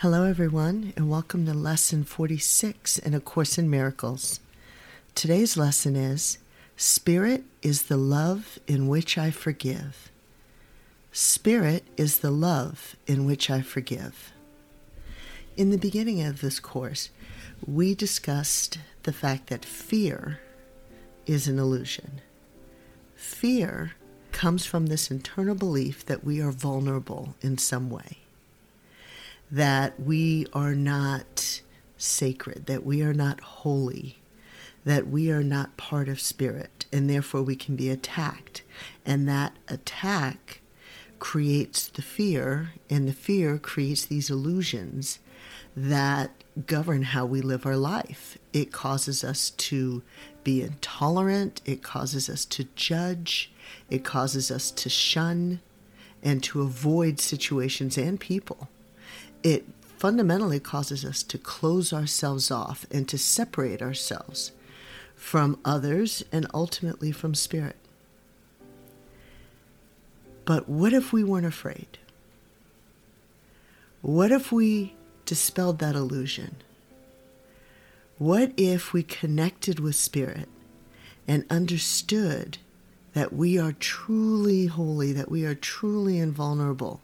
Hello, everyone, and welcome to Lesson 46 in A Course in Miracles. Today's lesson is Spirit is the love in which I forgive. Spirit is the love in which I forgive. In the beginning of this course, we discussed the fact that fear is an illusion. Fear comes from this internal belief that we are vulnerable in some way that we are not sacred, that we are not holy, that we are not part of spirit, and therefore we can be attacked. And that attack creates the fear, and the fear creates these illusions that govern how we live our life. It causes us to be intolerant, it causes us to judge, it causes us to shun and to avoid situations and people it fundamentally causes us to close ourselves off and to separate ourselves from others and ultimately from spirit. But what if we weren't afraid? What if we dispelled that illusion? What if we connected with spirit and understood that we are truly holy, that we are truly invulnerable,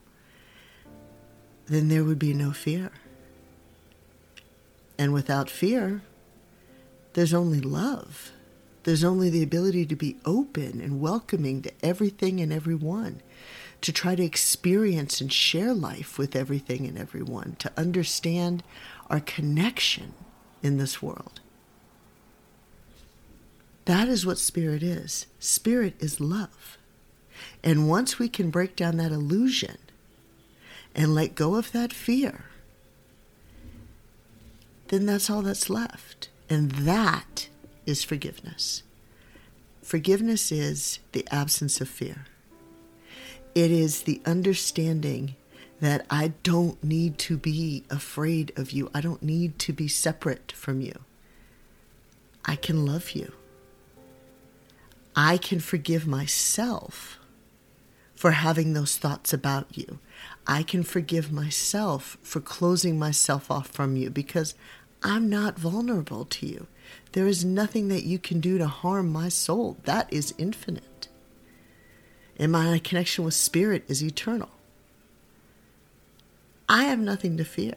then there would be no fear. And without fear, there's only love. There's only the ability to be open and welcoming to everything and everyone, to try to experience and share life with everything and everyone, to understand our connection in this world. That is what spirit is. Spirit is love. And once we can break down that illusion and let go of that fear, then that's all that's left. And that is forgiveness. Forgiveness is the absence of fear. It is the understanding that I don't need to be afraid of you. I don't need to be separate from you. I can love you. I can forgive myself for having those thoughts about you. I can forgive myself for closing myself off from you because I'm not vulnerable to you. There is nothing that you can do to harm my soul. That is infinite. And my connection with spirit is eternal. I have nothing to fear.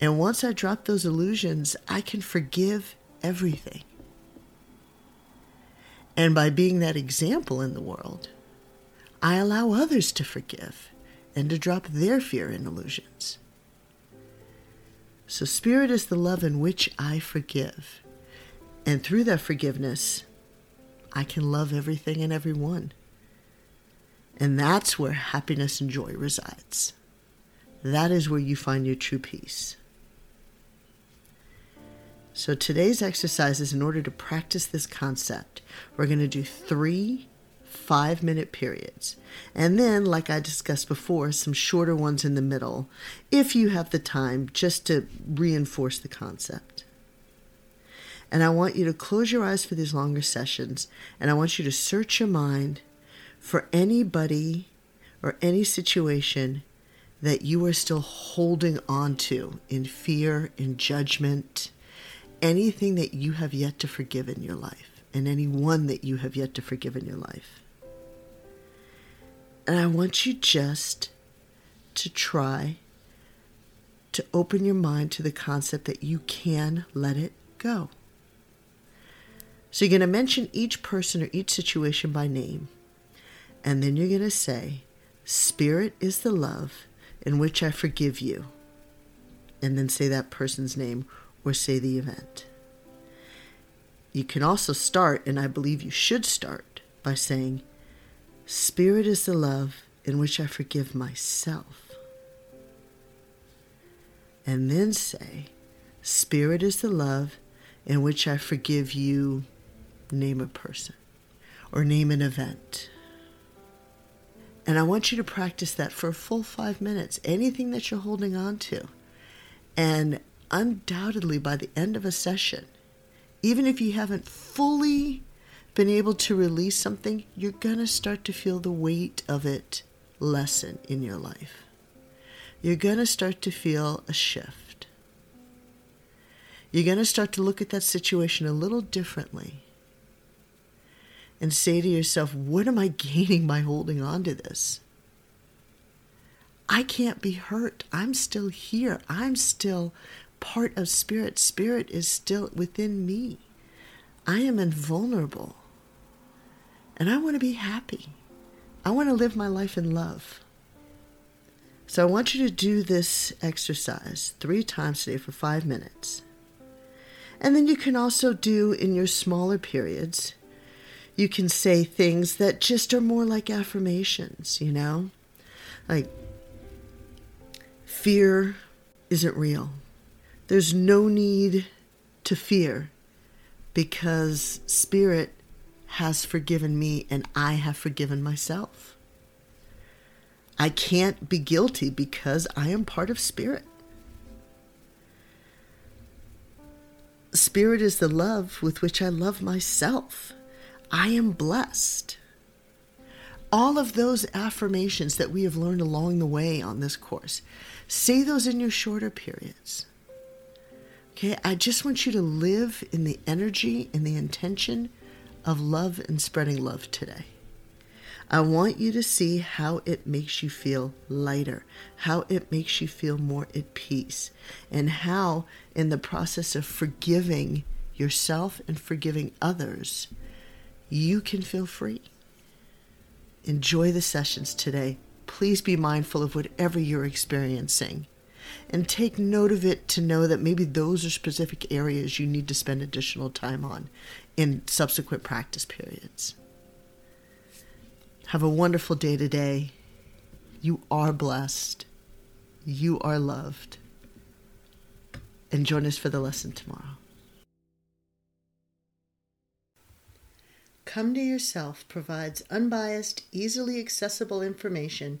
And once I drop those illusions, I can forgive everything. And by being that example in the world, I allow others to forgive and to drop their fear and illusions. So, Spirit is the love in which I forgive. And through that forgiveness, I can love everything and everyone. And that's where happiness and joy resides. That is where you find your true peace. So, today's exercise is in order to practice this concept, we're going to do three five minute periods. And then, like I discussed before, some shorter ones in the middle, if you have the time, just to reinforce the concept. And I want you to close your eyes for these longer sessions, and I want you to search your mind for anybody or any situation that you are still holding on to in fear, in judgment, anything that you have yet to forgive in your life, and anyone that you have yet to forgive in your life. And I want you just to try to open your mind to the concept that you can let it go. So you're going to mention each person or each situation by name. And then you're going to say, Spirit is the love in which I forgive you. And then say that person's name or say the event. You can also start, and I believe you should start, by saying, Spirit is the love in which I forgive myself. And then say, Spirit is the love in which I forgive you. Name a person or name an event. And I want you to practice that for a full five minutes, anything that you're holding on to. And undoubtedly, by the end of a session, even if you haven't fully been able to release something, you're going to start to feel the weight of it lessen in your life. you're going to start to feel a shift. You're going to start to look at that situation a little differently and say to yourself, what am I gaining by holding on to this? I can't be hurt. I'm still here. I'm still part of spirit. Spirit is still within me. I am invulnerable. And I want to be happy. I want to live my life in love. So I want you to do this exercise three times a day for five minutes. And then you can also do in your smaller periods, you can say things that just are more like affirmations, you know? Like, fear isn't real. There's no need to fear because Spirit has forgiven me and I have forgiven myself. I can't be guilty because I am part of Spirit. Spirit is the love with which I love myself. I am blessed. All of those affirmations that we have learned along the way on this course, say those in your shorter periods. Okay, I just want you to live in the energy and the intention of love and spreading love today. I want you to see how it makes you feel lighter, how it makes you feel more at peace, and how, in the process of forgiving yourself and forgiving others, you can feel free. Enjoy the sessions today. Please be mindful of whatever you're experiencing and take note of it to know that maybe those are specific areas you need to spend additional time on in subsequent practice periods. Have a wonderful day today. You are blessed. You are loved. And join us for the lesson tomorrow. Come to Yourself provides unbiased, easily accessible information